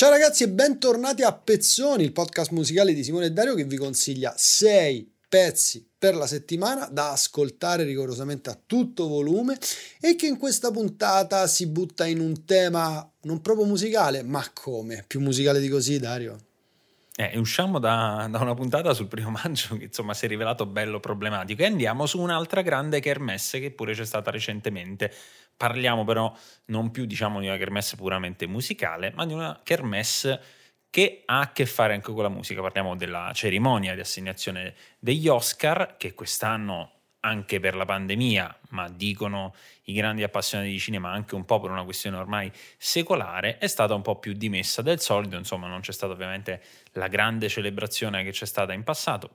Ciao ragazzi e bentornati a Pezzoni, il podcast musicale di Simone e Dario che vi consiglia 6 pezzi per la settimana da ascoltare rigorosamente a tutto volume e che in questa puntata si butta in un tema non proprio musicale, ma come? Più musicale di così, Dario? Eh, usciamo da, da, una puntata sul primo maggio che insomma si è rivelato bello problematico e andiamo su un'altra grande kermesse che pure c'è stata recentemente. Parliamo però non più diciamo di una kermesse puramente musicale, ma di una kermesse che ha a che fare anche con la musica. Parliamo della cerimonia di assegnazione degli Oscar che quest'anno anche per la pandemia, ma dicono i grandi appassionati di cinema anche un po' per una questione ormai secolare, è stata un po' più dimessa del solito, insomma non c'è stata ovviamente la grande celebrazione che c'è stata in passato,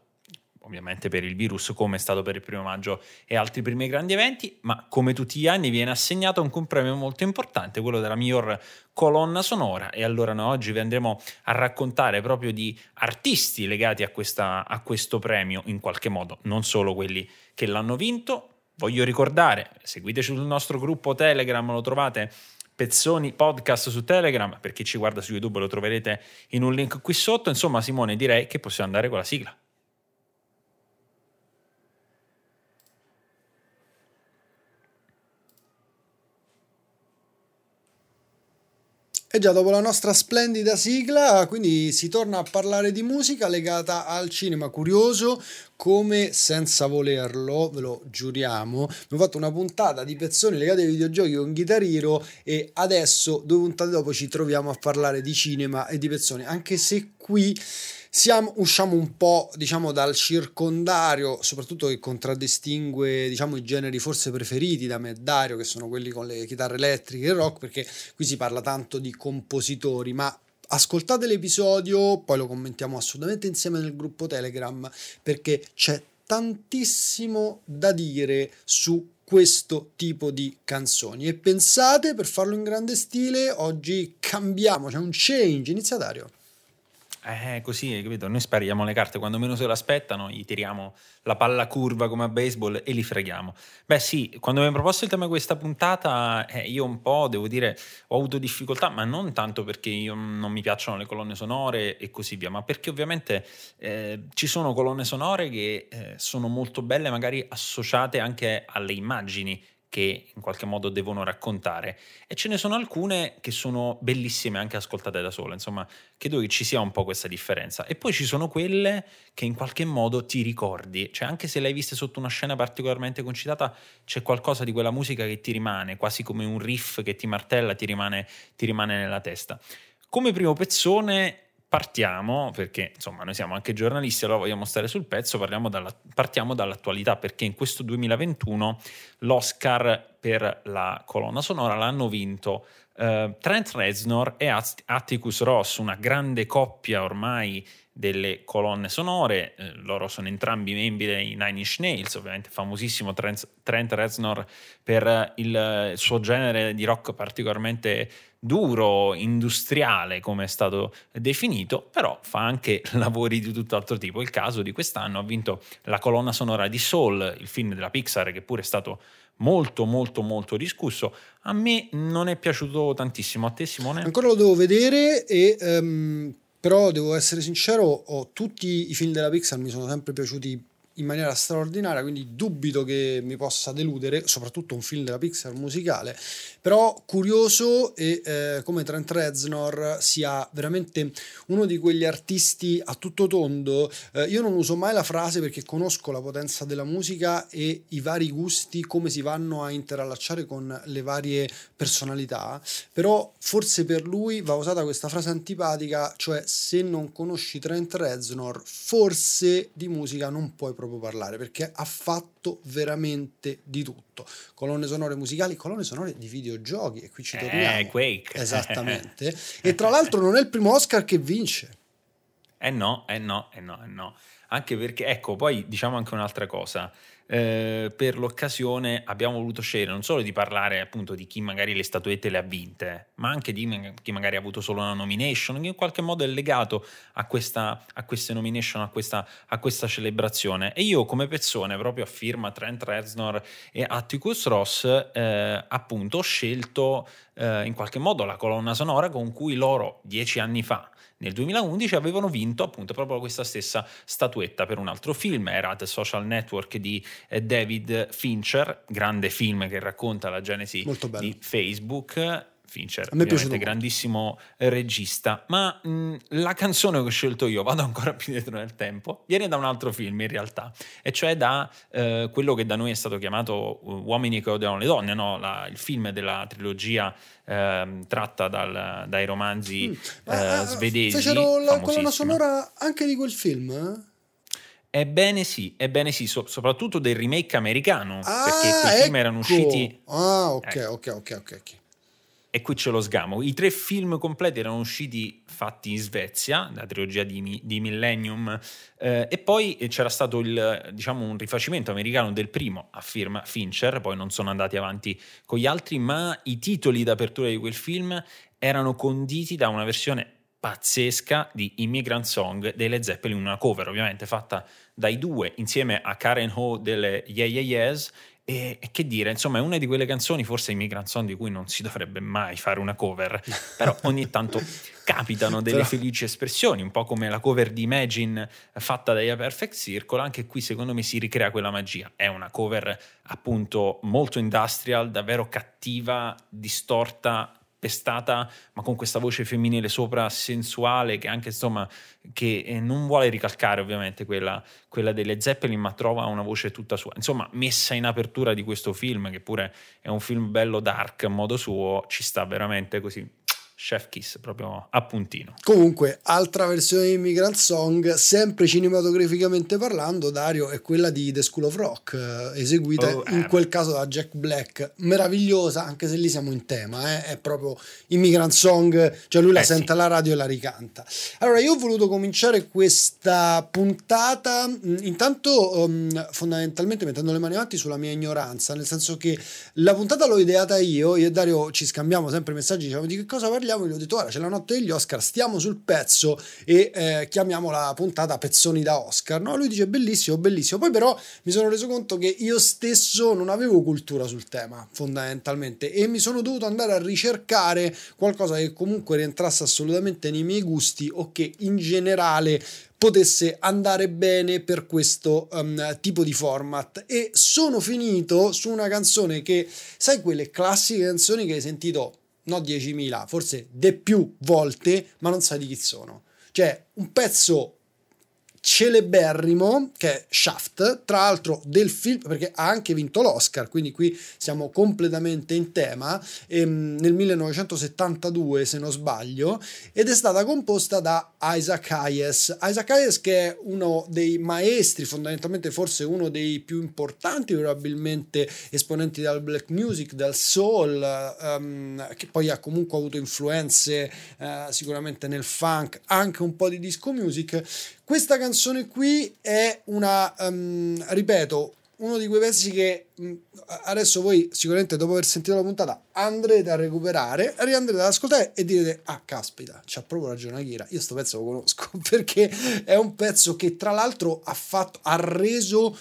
ovviamente per il virus come è stato per il primo maggio e altri primi grandi eventi, ma come tutti gli anni viene assegnato anche un premio molto importante, quello della miglior colonna sonora e allora noi oggi vi andremo a raccontare proprio di artisti legati a, questa, a questo premio in qualche modo, non solo quelli che l'hanno vinto. Voglio ricordare, seguiteci sul nostro gruppo Telegram, lo trovate Pezzoni podcast su Telegram, per chi ci guarda su YouTube lo troverete in un link qui sotto. Insomma, Simone, direi che possiamo andare con la sigla. E già dopo la nostra splendida sigla, quindi si torna a parlare di musica legata al cinema. Curioso, come senza volerlo, ve lo giuriamo, abbiamo fatto una puntata di pezzoni legati ai videogiochi con Guitar e adesso, due puntate dopo, ci troviamo a parlare di cinema e di pezzoni, anche se qui siamo, usciamo un po' diciamo dal circondario, soprattutto che contraddistingue diciamo i generi forse preferiti da me Dario, che sono quelli con le chitarre elettriche e rock, perché qui si parla tanto di compositori, ma ascoltate l'episodio, poi lo commentiamo assolutamente insieme nel gruppo Telegram, perché c'è tantissimo da dire su questo tipo di canzoni. E pensate per farlo in grande stile oggi cambiamo c'è un change. Inizia Dario eh, così, hai capito? Noi spariamo le carte quando meno se lo aspettano, gli tiriamo la palla curva come a baseball e li freghiamo. Beh, sì, quando mi hai proposto il tema di questa puntata, eh, io un po', devo dire, ho avuto difficoltà, ma non tanto perché io non mi piacciono le colonne sonore e così via, ma perché ovviamente eh, ci sono colonne sonore che eh, sono molto belle, magari associate anche alle immagini che in qualche modo devono raccontare. E ce ne sono alcune che sono bellissime anche ascoltate da sole, insomma credo che ci sia un po' questa differenza. E poi ci sono quelle che in qualche modo ti ricordi, cioè anche se le hai viste sotto una scena particolarmente concitata c'è qualcosa di quella musica che ti rimane, quasi come un riff che ti martella, ti rimane, ti rimane nella testa. Come primo pezzone partiamo, perché insomma noi siamo anche giornalisti, allora vogliamo stare sul pezzo, dalla, partiamo dall'attualità, perché in questo 2021 l'Oscar per la colonna sonora l'hanno vinto uh, Trent Reznor e Atticus Ross, una grande coppia ormai delle colonne sonore, eh, loro sono entrambi membri dei Nine Inch Nails, ovviamente famosissimo Trent, Trent Reznor per il, il suo genere di rock particolarmente duro, industriale come è stato definito, però fa anche lavori di tutt'altro tipo. Il caso di quest'anno ha vinto la colonna sonora di Soul, il film della Pixar che pure è stato molto molto molto discusso. A me non è piaciuto tantissimo, a te Simone? Ancora lo devo vedere e... Um però devo essere sincero, ho, tutti i film della Pixar mi sono sempre piaciuti in maniera straordinaria, quindi dubito che mi possa deludere, soprattutto un film della Pixar musicale, però curioso e eh, come Trent Reznor sia veramente uno di quegli artisti a tutto tondo. Eh, io non uso mai la frase perché conosco la potenza della musica e i vari gusti, come si vanno a interallacciare con le varie personalità, però forse per lui va usata questa frase antipatica, cioè se non conosci Trent Reznor, forse di musica non puoi proprio proprio parlare perché ha fatto veramente di tutto. Colonne sonore musicali, colonne sonore di videogiochi e qui ci torniamo. Eh, Quake. Esattamente. e tra l'altro non è il primo Oscar che vince. Eh no, eh no, eh no, eh no. Anche perché, ecco, poi diciamo anche un'altra cosa. Eh, per l'occasione abbiamo voluto scegliere non solo di parlare appunto di chi magari le statuette le ha vinte, ma anche di chi magari ha avuto solo una nomination, che in qualche modo è legato a, questa, a queste nomination, a questa, a questa, celebrazione. E io come persona, proprio a firma Trent Reznor e Atticus Ross, eh, appunto ho scelto eh, in qualche modo la colonna sonora con cui loro dieci anni fa nel 2011 avevano vinto appunto proprio questa stessa statuetta per un altro film, era The Social Network di David Fincher, grande film che racconta la genesi di Facebook Fincher, a me piace grandissimo regista, ma mh, la canzone che ho scelto io, vado ancora più dietro nel tempo, viene da un altro film in realtà, e cioè da eh, quello che da noi è stato chiamato uh, Uomini che odiano le donne, no? la, il film della trilogia eh, tratta dal, dai romanzi mm. eh, svedesi. Fecero la colonna sonora anche di quel film? Ebbene sì, ebbene sì, so- soprattutto del remake americano, ah, perché quei ecco. film erano usciti... Ah, ok, eh. ok, ok, ok. E qui c'è lo sgamo. I tre film completi erano usciti fatti in Svezia, la trilogia di, di Millennium, eh, e poi c'era stato il, diciamo, un rifacimento americano del primo a firma Fincher, poi non sono andati avanti con gli altri, ma i titoli d'apertura di quel film erano conditi da una versione pazzesca di Immigrant Song delle Zeppelin, una cover ovviamente fatta dai due insieme a Karen Ho delle Yeah Yeah Yeahs e, e, che dire, insomma, è una di quelle canzoni, forse i Migrant Song, di cui non si dovrebbe mai fare una cover, però ogni tanto capitano delle però... felici espressioni, un po' come la cover di Imagine fatta dai A Perfect Circle, anche qui secondo me si ricrea quella magia. È una cover appunto molto industrial, davvero cattiva, distorta, pestata, ma con questa voce femminile sopra sensuale, che anche insomma, che eh, non vuole ricalcare ovviamente quella, quella delle Zeppelin, ma trova una voce tutta sua. Insomma, messa in apertura di questo film, che pure è un film bello dark a modo suo, ci sta veramente così Chef Kiss, proprio a puntino. Comunque, altra versione di Immigrant Song, sempre cinematograficamente parlando, Dario, è quella di The School of Rock, eh, eseguita oh, in eh. quel caso da Jack Black. Meravigliosa, anche se lì siamo in tema, eh? è proprio Immigrant Song, cioè lui la eh, sente alla radio e la ricanta. Allora, io ho voluto cominciare questa puntata, mm, intanto um, fondamentalmente mettendo le mani avanti sulla mia ignoranza, nel senso che la puntata l'ho ideata io, io e Dario ci scambiamo sempre messaggi, diciamo di che cosa parliamo ho detto ora c'è la notte degli Oscar, stiamo sul pezzo e eh, chiamiamo la puntata Pezzoni da Oscar. No? Lui dice bellissimo, bellissimo. Poi però mi sono reso conto che io stesso non avevo cultura sul tema fondamentalmente e mi sono dovuto andare a ricercare qualcosa che comunque rientrasse assolutamente nei miei gusti o che in generale potesse andare bene per questo um, tipo di format e sono finito su una canzone che sai quelle classiche canzoni che hai sentito no 10.000, forse de più volte, ma non sai di chi sono. Cioè, un pezzo celeberrimo che è Shaft, tra l'altro del film, perché ha anche vinto l'Oscar, quindi qui siamo completamente in tema, ehm, nel 1972 se non sbaglio, ed è stata composta da Isaac Hayes. Isaac Hayes che è uno dei maestri, fondamentalmente forse uno dei più importanti, probabilmente esponenti del black music, del soul, ehm, che poi ha comunque avuto influenze eh, sicuramente nel funk, anche un po' di disco music questa canzone qui è una, um, ripeto, uno di quei pezzi che um, adesso voi sicuramente dopo aver sentito la puntata andrete a recuperare, riandrete ad ascoltare e direte ah caspita, c'ha proprio ragione Akira, io sto pezzo lo conosco perché è un pezzo che tra l'altro ha fatto, ha reso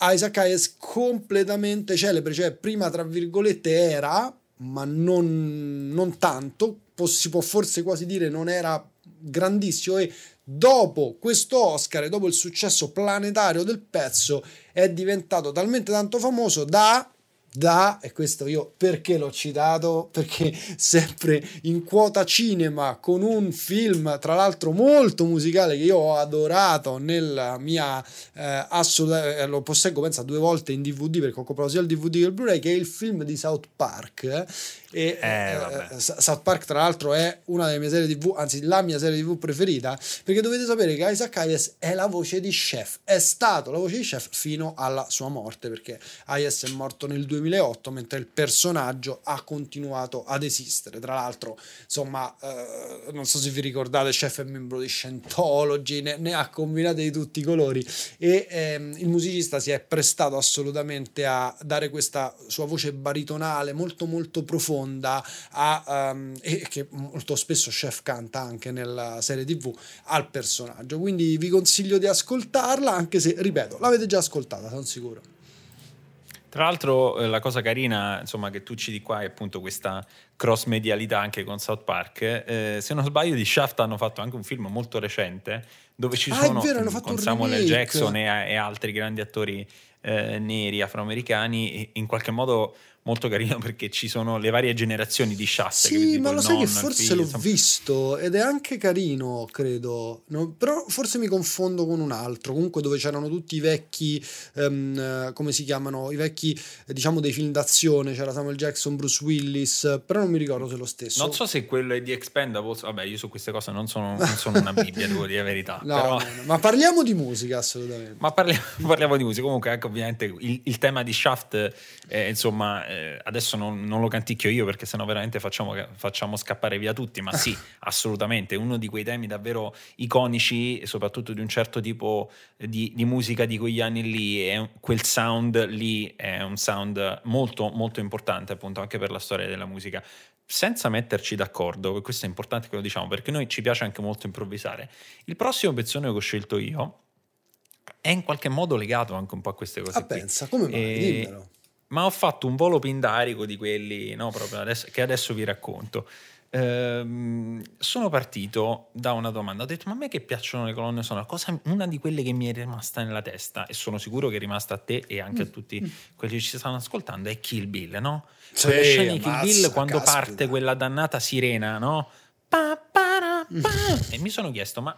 Isaac Hayes completamente celebre, cioè prima tra virgolette era, ma non, non tanto, si può forse quasi dire non era grandissimo e dopo questo Oscar e dopo il successo planetario del pezzo è diventato talmente tanto famoso da da, e questo io perché l'ho citato? Perché sempre in quota cinema con un film, tra l'altro molto musicale, che io ho adorato nella mia eh, assoluta, eh, lo posseggo pensa due volte in DVD perché ho comprato sia il DVD che il Blu-ray, che è il film di South Park. E, eh, eh, South Park, tra l'altro, è una delle mie serie TV, anzi, la mia serie TV preferita. Perché dovete sapere che Isaac Hayes è la voce di Chef, è stato la voce di Chef fino alla sua morte. Perché Hayes è morto nel 2008, mentre il personaggio ha continuato ad esistere. Tra l'altro, insomma, eh, non so se vi ricordate, Chef è membro di Scientology, ne, ne ha combinate di tutti i colori. E ehm, il musicista si è prestato assolutamente a dare questa sua voce baritonale molto molto profonda a, um, e che molto spesso Chef canta anche nella serie tv al personaggio quindi vi consiglio di ascoltarla anche se ripeto l'avete già ascoltata sono sicuro tra l'altro eh, la cosa carina insomma, che tu citi qua è appunto questa cross medialità anche con South Park. Eh, se non sbaglio di Shaft hanno fatto anche un film molto recente dove ci ah, sono vero, con Samuel L. Jackson e, e, altri grandi attori eh, neri afroamericani in qualche modo molto carino perché ci sono le varie generazioni di Shaft. Sì, ma lo sai che forse figlio, l'ho insomma. visto ed è anche carino, credo. No, però forse mi confondo con un altro. Comunque, dove c'erano tutti i vecchi, um, come si chiamano? I vecchi, diciamo, dei film d'azione. C'era Samuel Jackson, Bruce Willis, però non mi ricordo se è lo stesso. Non so se quello è di Expendables. Vabbè, io su queste cose non sono, non sono una Bibbia, devo dire la verità. No, però... no, no, ma parliamo di musica, assolutamente. Ma parliamo, parliamo di musica. Comunque, ecco, ovviamente il, il tema di Shaft, eh, insomma eh, adesso non, non, lo canticchio io perché sennò veramente facciamo, facciamo, scappare via tutti, ma sì, assolutamente, uno di quei temi davvero iconici, soprattutto di un certo tipo di, di musica di quegli anni lì, è, quel sound lì è un sound molto molto importante appunto anche per la storia della musica. Senza metterci d'accordo, questo è importante che lo diciamo perché noi ci piace anche molto improvvisare. Il prossimo pezzone che ho scelto io è in qualche modo legato anche un po' a queste cose. Ah, pensa, come mai? E... Dimmelo ma ho fatto un volo pindarico di quelli no, adesso, che adesso vi racconto. Ehm, sono partito da una domanda, ho detto ma a me che piacciono le colonne sonore, cosa, una di quelle che mi è rimasta nella testa e sono sicuro che è rimasta a te e anche a mm. tutti mm. quelli che ci stanno ascoltando è Kill Bill, no? Sì, Quelle scene di Kill Bill quando caspita. parte quella dannata sirena, no? Pa, pa, pa, e mi sono chiesto ma,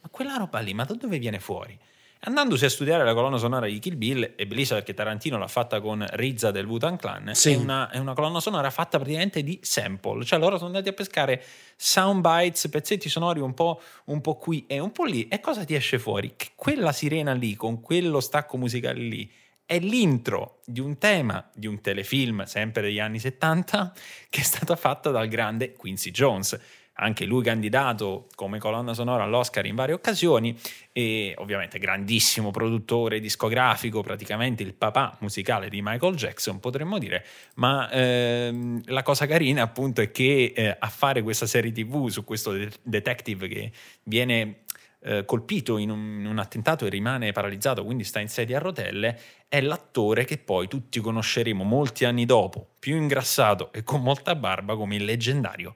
ma quella roba lì, ma da dove viene fuori? Andandosi a studiare la colonna sonora di Kill Bill, è bellissima perché Tarantino l'ha fatta con Rizza del Wu-Tang Clan, sì. è, una, è, una, colonna sonora fatta praticamente di sample, cioè loro sono andati a pescare sound bites, pezzetti sonori un po', un po' qui e un po' lì, e cosa ti esce fuori? Che quella sirena lì, con quello stacco musicale lì, è l'intro di un tema di un telefilm, sempre degli anni 70, che è stata fatta dal grande Quincy Jones anche lui candidato come colonna sonora all'Oscar in varie occasioni e ovviamente grandissimo produttore discografico, praticamente il papà musicale di Michael Jackson potremmo dire, ma ehm, la cosa carina appunto è che eh, a fare questa serie tv su questo de- detective che viene eh, colpito in un, in un, attentato e rimane paralizzato, quindi sta in sedia a rotelle, è l'attore che poi tutti conosceremo molti anni dopo, più ingrassato e con molta barba come il leggendario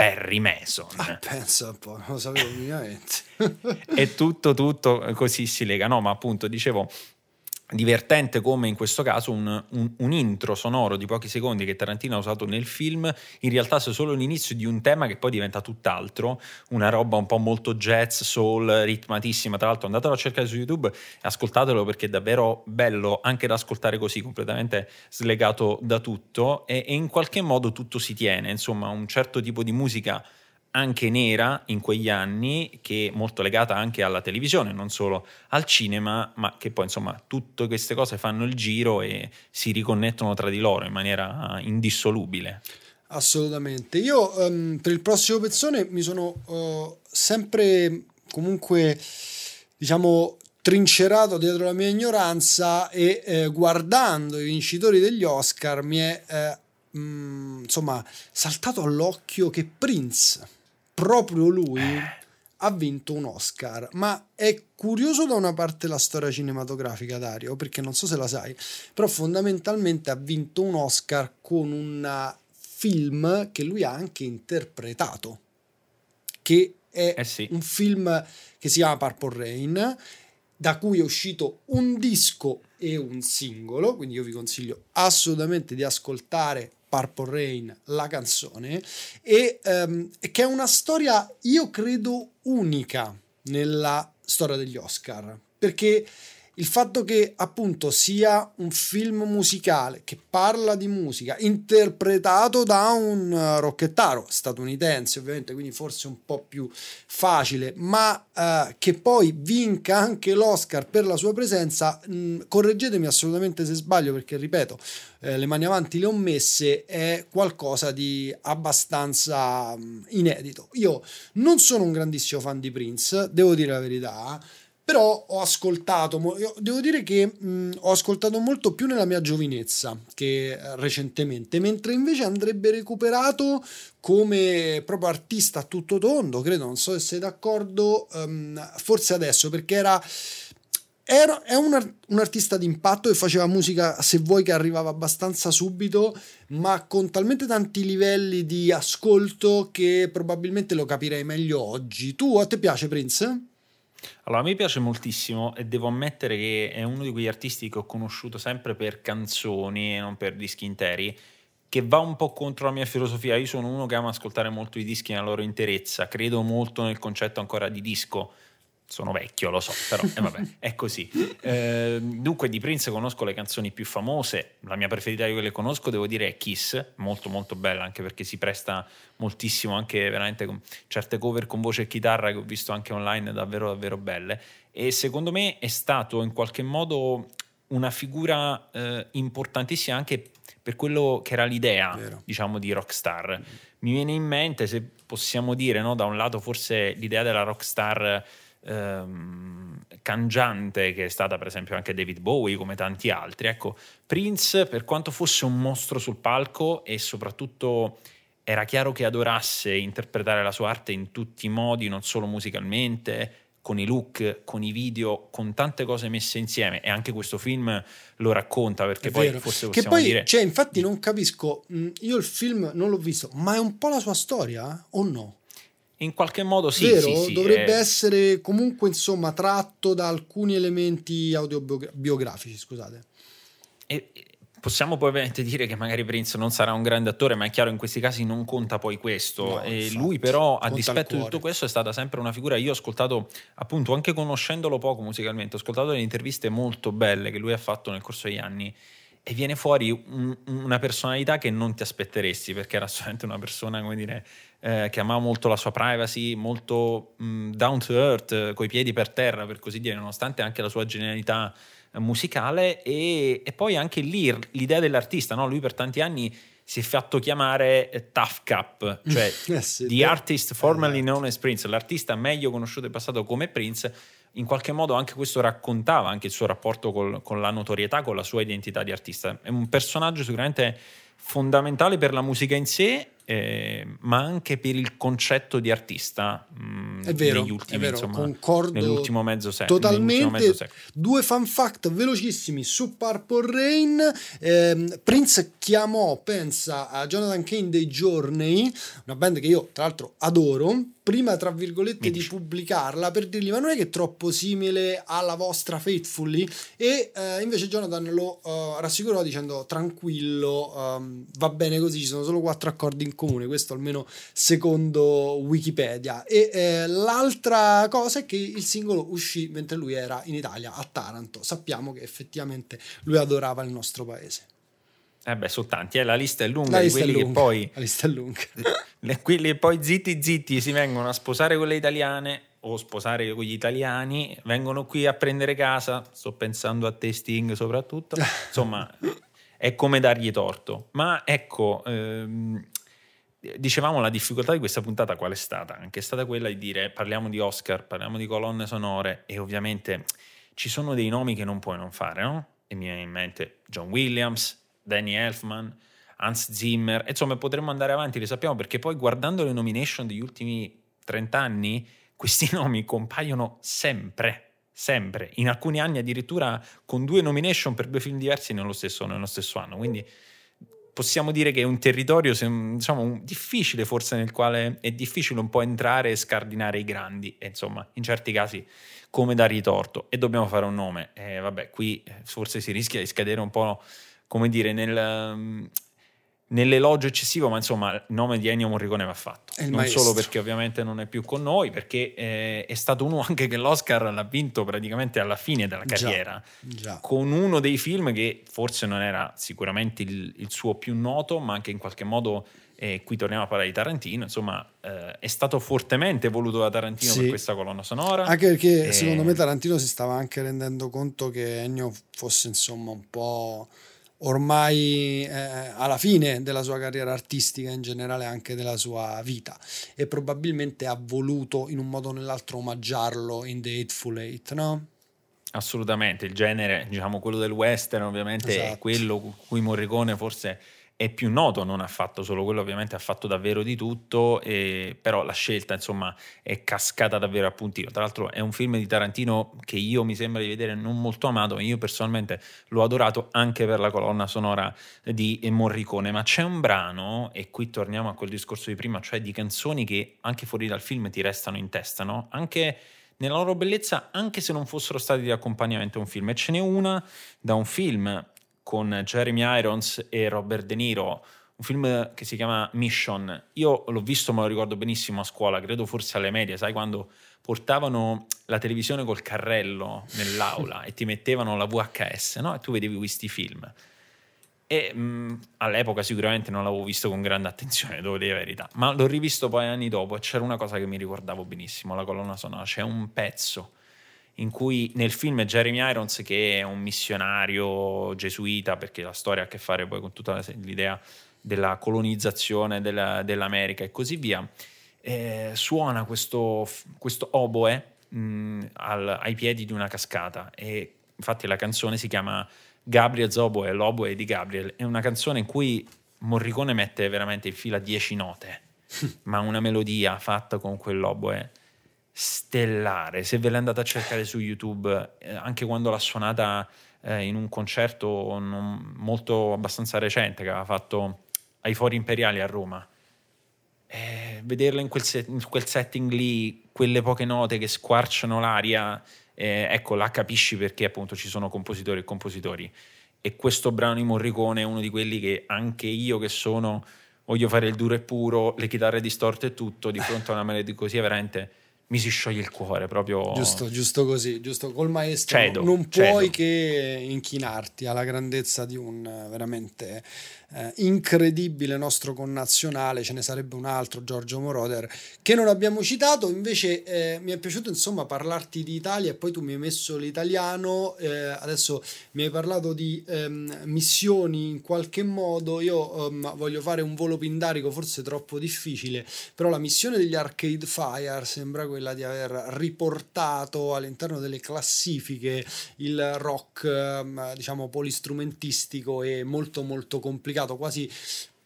Perry Mason. Ah, pensa un po', non lo sapevo minimamente. e tutto, tutto così si lega. No, ma appunto, dicevo, divertente come in questo caso un, un, un, intro sonoro di pochi secondi che Tarantino ha usato nel film in realtà sia solo l'inizio di un tema che poi diventa tutt'altro una roba un po' molto jazz, soul, ritmatissima. Tra l'altro andatelo a cercare su YouTube ascoltatelo perché è davvero bello anche da ascoltare così completamente slegato da tutto e, e in qualche modo tutto si tiene. Insomma un certo tipo di musica anche nera in quegli anni, che è molto legata anche alla televisione, non solo al cinema, ma che poi insomma tutte queste cose fanno il giro e si riconnettono tra di loro in maniera indissolubile. Assolutamente. Io um, per il prossimo pezzone mi sono uh, sempre comunque, diciamo, trincerato dietro la mia ignoranza e eh, guardando i vincitori degli Oscar mi è eh, mm, insomma saltato all'occhio che Prince proprio lui ha vinto un Oscar. Ma è curioso da una parte la storia cinematografica, Dario, perché non so se la sai, però fondamentalmente ha vinto un Oscar con un film che lui ha anche interpretato, che è eh sì. un film che si chiama Purple Rain, da cui è uscito un disco e un singolo, quindi io vi consiglio assolutamente di ascoltare Purple Rain, la canzone, e um, che è una storia, io credo, unica nella storia degli Oscar, perché il fatto che appunto sia un film musicale che parla di musica interpretato da un rocchettaro statunitense ovviamente quindi forse un po' più facile ma eh, che poi vinca anche l'Oscar per la sua presenza mh, correggetemi assolutamente se sbaglio perché ripeto eh, le mani avanti le ho messe è qualcosa di abbastanza mh, inedito. Io non sono un grandissimo fan di Prince devo dire la verità però ho ascoltato, devo dire che mh, ho ascoltato molto più nella mia giovinezza che recentemente, mentre invece andrebbe recuperato come proprio artista a tutto tondo, credo, non so se sei d'accordo, um, forse adesso, perché era... Era, è un, un artista d'impatto che faceva musica, se vuoi, che arrivava abbastanza subito, ma con talmente tanti livelli di ascolto che probabilmente lo capirei meglio oggi. Tu a te piace Prince? Allora, a me piace moltissimo e devo ammettere che è uno di quegli artisti che ho conosciuto sempre per canzoni e non per dischi interi, che va un po' contro la mia filosofia. Io sono uno che ama ascoltare molto i dischi nella loro interezza, credo molto nel concetto ancora di disco sono vecchio, lo so, però eh, vabbè, è così. Eh, dunque, di Prince conosco le canzoni più famose. La mia preferita quelle che conosco, devo dire, è Kiss, molto molto bella, anche perché si presta moltissimo, anche veramente con certe cover con voce e chitarra che ho visto anche online, davvero davvero belle. E secondo me è stato in qualche modo una figura eh, importantissima anche per quello che era l'idea, Vero. diciamo, di rockstar. Mm-hmm. Mi viene in mente, se possiamo dire, no, da un lato forse l'idea della rockstar ehm, cangiante che è stata per esempio anche David Bowie come tanti altri. Ecco, Prince per quanto fosse un mostro sul palco e soprattutto era chiaro che adorasse interpretare la sua arte in tutti i modi, non solo musicalmente, con i look, con i video, con tante cose messe insieme e anche questo film lo racconta perché è poi vero. forse che poi, dire... Cioè, infatti non capisco, io il film non l'ho visto, ma è un po' la sua storia o no? In qualche modo sì, Vero? sì, sì dovrebbe è... essere comunque insomma tratto da alcuni elementi autobiografici, scusate. E possiamo poi ovviamente dire che magari Prince non sarà un grande attore, ma è chiaro in questi casi non conta poi questo. No, e infatti, lui però a dispetto di tutto questo è stata sempre una figura, io ho ascoltato appunto anche conoscendolo poco musicalmente, ho ascoltato delle interviste molto belle che lui ha fatto nel corso degli anni e viene fuori un, una personalità che non ti aspetteresti perché era solamente una persona, come dire, eh, che amava molto la sua privacy, molto mh, mm, down to earth, eh, coi piedi per terra, per così dire, nonostante anche la sua genialità eh, musicale e, e, poi anche lì l'idea dell'artista, no? lui per tanti anni si è fatto chiamare eh, Tough Cup, cioè yes, the artist formerly known as Prince, l'artista meglio conosciuto in passato come Prince, in qualche modo anche questo raccontava anche il suo rapporto col, con la notorietà, con la sua identità di artista. È un personaggio sicuramente fondamentale per la musica in sé eh, ma anche per il concetto di artista mh, mm, è vero, ultimi, è vero, insomma, concordo nell'ultimo mezzo secolo. Totalmente. Mezzo secolo. Due fan fact velocissimi su Purple Rain. Eh, Prince chiamò, pensa a Jonathan Kane dei Journey, una band che io tra l'altro adoro, prima tra virgolette di pubblicarla per dirgli ma non è che è troppo simile alla vostra Faithfully e eh, invece Jonathan lo uh, rassicurò dicendo tranquillo um, va bene così ci sono solo quattro accordi in comune, questo almeno secondo Wikipedia. E eh, l'altra cosa è che il singolo uscì mentre lui era in Italia, a Taranto. Sappiamo che effettivamente lui adorava il nostro paese. Eh beh, sono tanti, eh, la lista è lunga la di quelli lunga, che poi... La lista è lunga. le, quelli che poi zitti zitti si vengono a sposare con le italiane o sposare con gli italiani, vengono qui a prendere casa, sto pensando a testing soprattutto, insomma è come dargli torto. Ma ecco, ehm, dicevamo la difficoltà di questa puntata qual è stata? Anche è stata quella di dire parliamo di Oscar, parliamo di colonne sonore e ovviamente ci sono dei nomi che non puoi non fare, no? E mi viene in mente John Williams, Danny Elfman, Hans Zimmer, insomma potremmo andare avanti, le sappiamo perché poi guardando le nomination degli ultimi 30 anni questi nomi compaiono sempre, sempre, in alcuni anni addirittura con due nomination per due film diversi nello stesso, nello stesso anno, quindi possiamo dire che è un territorio diciamo, difficile forse nel quale è difficile un po' entrare e scardinare i grandi e insomma in certi casi come da ritorto. E dobbiamo fare un nome. E vabbè qui forse si rischia di scadere un po' come dire nel, nell'elogio eccessivo, ma insomma il nome di Ennio Morricone va fatto. Non maestro. solo perché ovviamente non è più con noi, perché eh, è stato uno anche che l'Oscar l'ha vinto praticamente alla fine della carriera, Già. con uno dei film che forse non era sicuramente il, il suo più noto, ma anche in qualche modo, eh, qui torniamo a parlare di Tarantino, insomma eh, è stato fortemente voluto da Tarantino Sì. per questa colonna sonora. Anche perché Eh, secondo me Tarantino si stava anche rendendo conto che Ennio fosse insomma un po' ormai eh, alla fine della sua carriera artistica in generale anche della sua vita e probabilmente ha voluto in un modo o nell'altro omaggiarlo in The Hateful Eight, no? Assolutamente, il genere, diciamo quello del western ovviamente è Esatto. quello cu cui Morricone forse è più noto, non ha fatto solo quello, ovviamente ha fatto davvero di tutto, e- però la scelta insomma è cascata davvero a puntino. Tra l'altro è un film di Tarantino che io mi sembra di vedere non molto amato, io personalmente l'ho adorato anche per la colonna sonora di Morricone, ma c'è un brano, e qui torniamo a quel discorso di prima, cioè di canzoni che anche fuori dal film ti restano in testa, no? Anche nella loro bellezza, anche se non fossero stati di accompagnamento a un film. E ce n'è una da un film con Jeremy Irons e Robert De Niro, un film che si chiama Mission. Io l'ho visto, me lo ricordo benissimo a scuola, credo forse alle medie, sai quando portavano la televisione col carrello nell'aula e ti mettevano la VHS, no? E tu vedevi questi film. E mh, all'epoca sicuramente non l'avevo visto con grande attenzione, devo dire la verità, ma l'ho rivisto poi anni dopo e c'era una cosa che mi ricordavo benissimo, la colonna sonora, c'è un pezzo in cui nel film Jeremy Irons che è un missionario gesuita, perché la storia ha a che fare poi con tutta l'idea della colonizzazione della- dell'America e così via, eh, suona questo, questo oboe mh, al- ai piedi di una cascata. E infatti la canzone si chiama Gabriel Zoboe, l'oboe di Gabriel, è una canzone in cui Morricone mette veramente in fila 10 note, ma una melodia fatta con quell'oboe stellare. Se ve l'andate a cercare su YouTube, eh, anche quando l'ha suonata eh, in un concerto non- molto abbastanza recente che aveva fatto ai Fori Imperiali a Roma, eh, vederla in quel, se- in quel setting lì, quelle poche note che squarciano l'aria, eh, ecco, là capisci perché appunto ci sono compositori e compositori. E questo brano di Morricone è uno di quelli che anche io che sono, voglio fare il duro e puro, le chitarre distorte e tutto, di fronte a una melodia così veramente mi si scioglie il cuore proprio. Giusto, giusto così, giusto col maestro Cedo, non puoi cedo. che inchinarti alla grandezza di un eh, veramente eh, incredibile nostro connazionale, ce ne sarebbe un altro, Giorgio Moroder, che non abbiamo citato, invece eh, mi è piaciuto insomma parlarti di Italia e poi tu mi hai messo l'italiano, eh, adesso mi hai parlato di ehm, missioni in qualche modo, io ehm, voglio fare un volo pindarico forse troppo difficile, però la missione degli Arcade Fire sembra quella di aver riportato all'interno delle classifiche il rock ehm, diciamo polistrumentistico e molto molto complicato quasi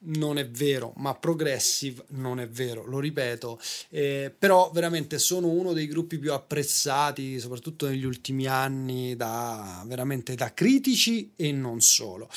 non è vero, ma progressive non è vero, lo ripeto, eh, però veramente sono uno dei gruppi più apprezzati, soprattutto negli ultimi anni, da veramente da critici e non solo.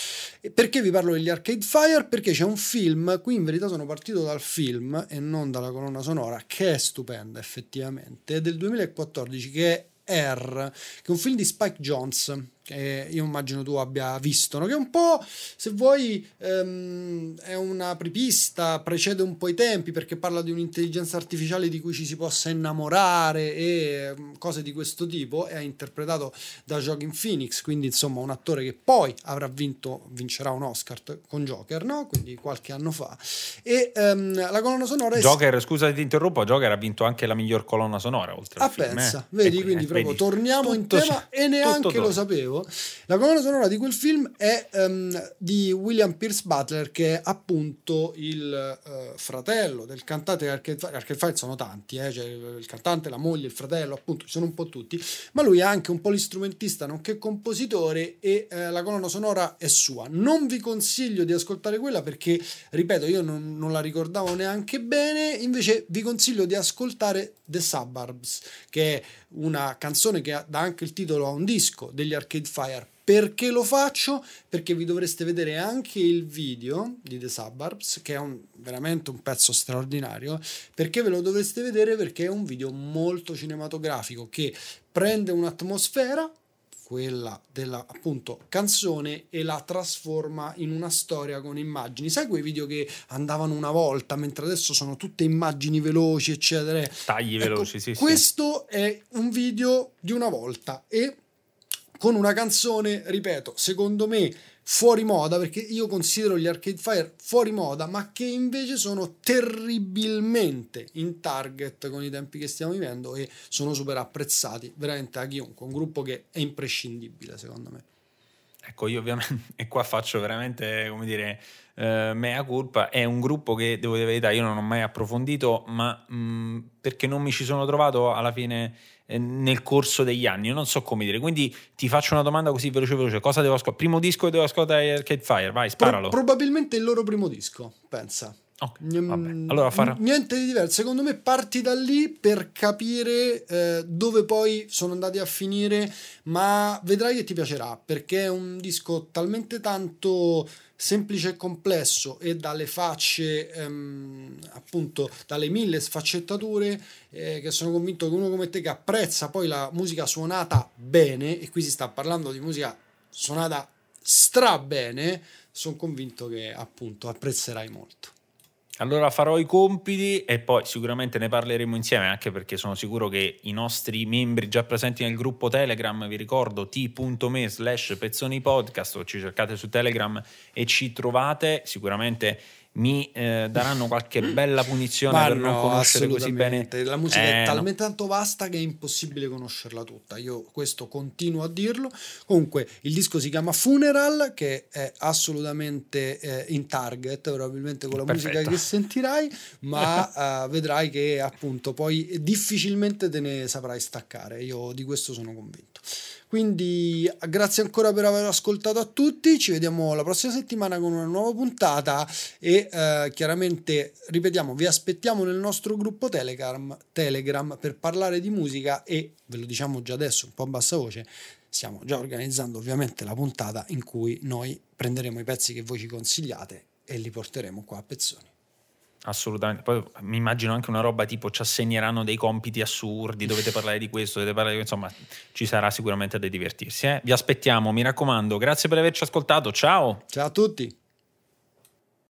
E perché vi parlo degli Arcade Fire? Perché c'è un film, qui in verità sono partito dal film e non dalla colonna sonora, che è stupenda effettivamente, è del 2014, che è R, che è un film di Spike Jones, che io immagino tu abbia visto, no? che un po', se vuoi, ehm, è una prepista, precede un po' i tempi perché parla di un'intelligenza artificiale di cui ci si possa innamorare e ehm, cose di questo tipo, è interpretato da Joaquin Phoenix, quindi insomma un attore che poi avrà vinto, vincerà un Oscar con Joker, no? quindi qualche anno fa. E ehm, la colonna sonora è... Joker, scusa ti interrompo, Joker ha vinto anche la miglior colonna sonora oltre Ah, al film. pensa, eh. vedi, E quindi eh, proprio vedi, torniamo in tema c'è, e neanche lo torna. Sapevo. La colonna sonora di quel film è ehm, di William Pierce Butler, che è appunto il eh, fratello del cantante Arcade. Arcade Fire sono tanti, eh, cioè il cantante, la moglie, il fratello, appunto, sono un po' tutti, ma lui è anche un polistrumentista, nonché compositore e eh, la colonna sonora è sua. Non vi consiglio di ascoltare quella perché, ripeto, io non, non la ricordavo neanche bene, invece vi consiglio di ascoltare The Suburbs, che è una canzone che dà anche il titolo a un disco degli Arcade Fire. Perché lo faccio? Perché vi dovreste vedere anche il video di The Suburbs, che è un, veramente un pezzo straordinario. Perché ve lo dovreste vedere? Perché è un video molto cinematografico che prende un'atmosfera quella della appunto canzone e la trasforma in una storia con immagini. Sai quei video che andavano una volta, mentre adesso sono tutte immagini veloci, eccetera. Tagli Ecco, veloci, sì, sì. Questo è un video di una volta e con una canzone, ripeto, secondo me fuori moda, perché io considero gli Arcade Fire fuori moda, ma che invece sono terribilmente in target con i tempi che stiamo vivendo e sono super apprezzati veramente da chiunque, un gruppo che è imprescindibile secondo me. Ecco, io ovviamente, e qua faccio veramente, come dire, eh, mea culpa, è un gruppo che, devo dire la verità, io non ho mai approfondito, ma mh, perché non mi ci sono trovato alla fine nel corso degli anni, io non so come dire, quindi ti faccio una domanda così veloce veloce, cosa devo ascoltare? Primo disco che devo ascoltare Arcade Fire, vai, sparalo. Pro- probabilmente il loro primo disco, pensa. Ok, Mm. Allora farò... Niente di diverso, secondo me parti da lì per capire eh, dove poi sono andati a finire, ma vedrai che ti piacerà perché è un disco talmente tanto semplice e complesso e dalle facce, ehm, appunto, dalle mille sfaccettature eh, che sono convinto che uno come te che apprezza poi la musica suonata bene, e qui si sta parlando di musica suonata stra bene, sono convinto che appunto apprezzerai molto. Allora farò i compiti e poi sicuramente ne parleremo insieme anche perché sono sicuro che i nostri membri già presenti nel gruppo Telegram, vi ricordo t.me slash pezzoni podcast o ci cercate su Telegram e ci trovate, sicuramente mi eh, daranno qualche bella punizione Ma per non no, conoscere così bene. La musica Eh, è no. talmente tanto vasta che è impossibile conoscerla tutta. Io questo continuo a dirlo. Comunque, il disco si chiama Funeral, che è assolutamente eh, in target, probabilmente con la musica Perfetto. che sentirai, ma eh, vedrai che appunto poi difficilmente te ne saprai staccare. Io di questo sono convinto. Quindi grazie ancora per aver ascoltato a tutti, ci vediamo la prossima settimana con una nuova puntata e eh, chiaramente ripetiamo vi aspettiamo nel nostro gruppo Telegram, Telegram per parlare di musica e ve lo diciamo già adesso un po' a bassa voce stiamo già organizzando ovviamente la puntata in cui noi prenderemo i pezzi che voi ci consigliate e li porteremo qua a pezzoni Assolutamente, poi mi immagino anche una roba tipo ci assegneranno dei compiti assurdi, dovete parlare di questo, dovete parlare di insomma ci sarà sicuramente da divertirsi. eh. Vi aspettiamo, mi raccomando, grazie per averci ascoltato, ciao! ciao a tutti